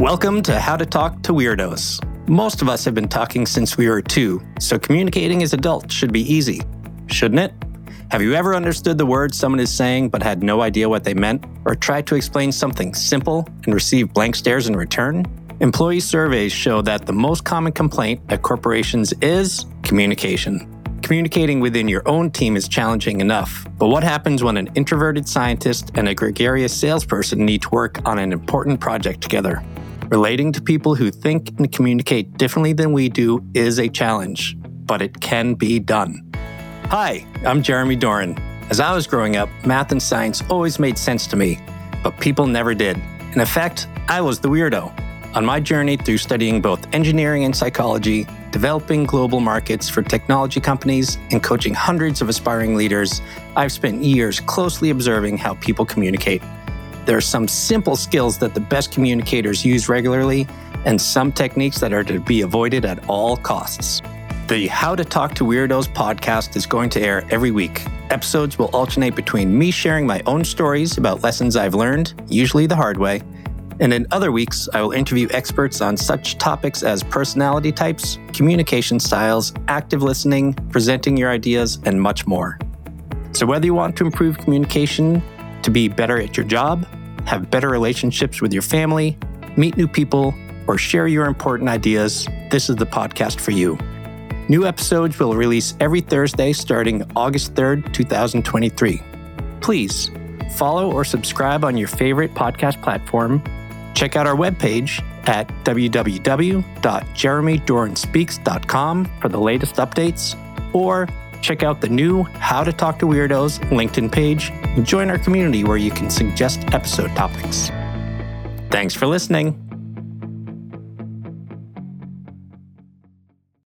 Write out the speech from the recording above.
Welcome to How to Talk to Weirdos. Most of us have been talking since we were two, so communicating as adults should be easy, shouldn't it? Have you ever understood the words someone is saying but had no idea what they meant, or tried to explain something simple and received blank stares in return? Employee surveys show that the most common complaint at corporations is communication. Communicating within your own team is challenging enough, but what happens when an introverted scientist and a gregarious salesperson need to work on an important project together? Relating to people who think and communicate differently than we do is a challenge, but it can be done. Hi, I'm Jeremy Doran. As I was growing up, math and science always made sense to me, but people never did. In effect, I was the weirdo. On my journey through studying both engineering and psychology, developing global markets for technology companies, and coaching hundreds of aspiring leaders, I've spent years closely observing how people communicate. There are some simple skills that the best communicators use regularly, and some techniques that are to be avoided at all costs. The How to Talk to Weirdos podcast is going to air every week. Episodes will alternate between me sharing my own stories about lessons I've learned, usually the hard way, and in other weeks, I will interview experts on such topics as personality types, communication styles, active listening, presenting your ideas, and much more. So, whether you want to improve communication to be better at your job, have better relationships with your family, meet new people, or share your important ideas, this is the podcast for you. New episodes will release every Thursday starting August 3rd, 2023. Please follow or subscribe on your favorite podcast platform. Check out our webpage at www.jeremydoranspeaks.com for the latest updates, or check out the new How to Talk to Weirdos LinkedIn page and join our community where you can suggest episode topics. Thanks for listening.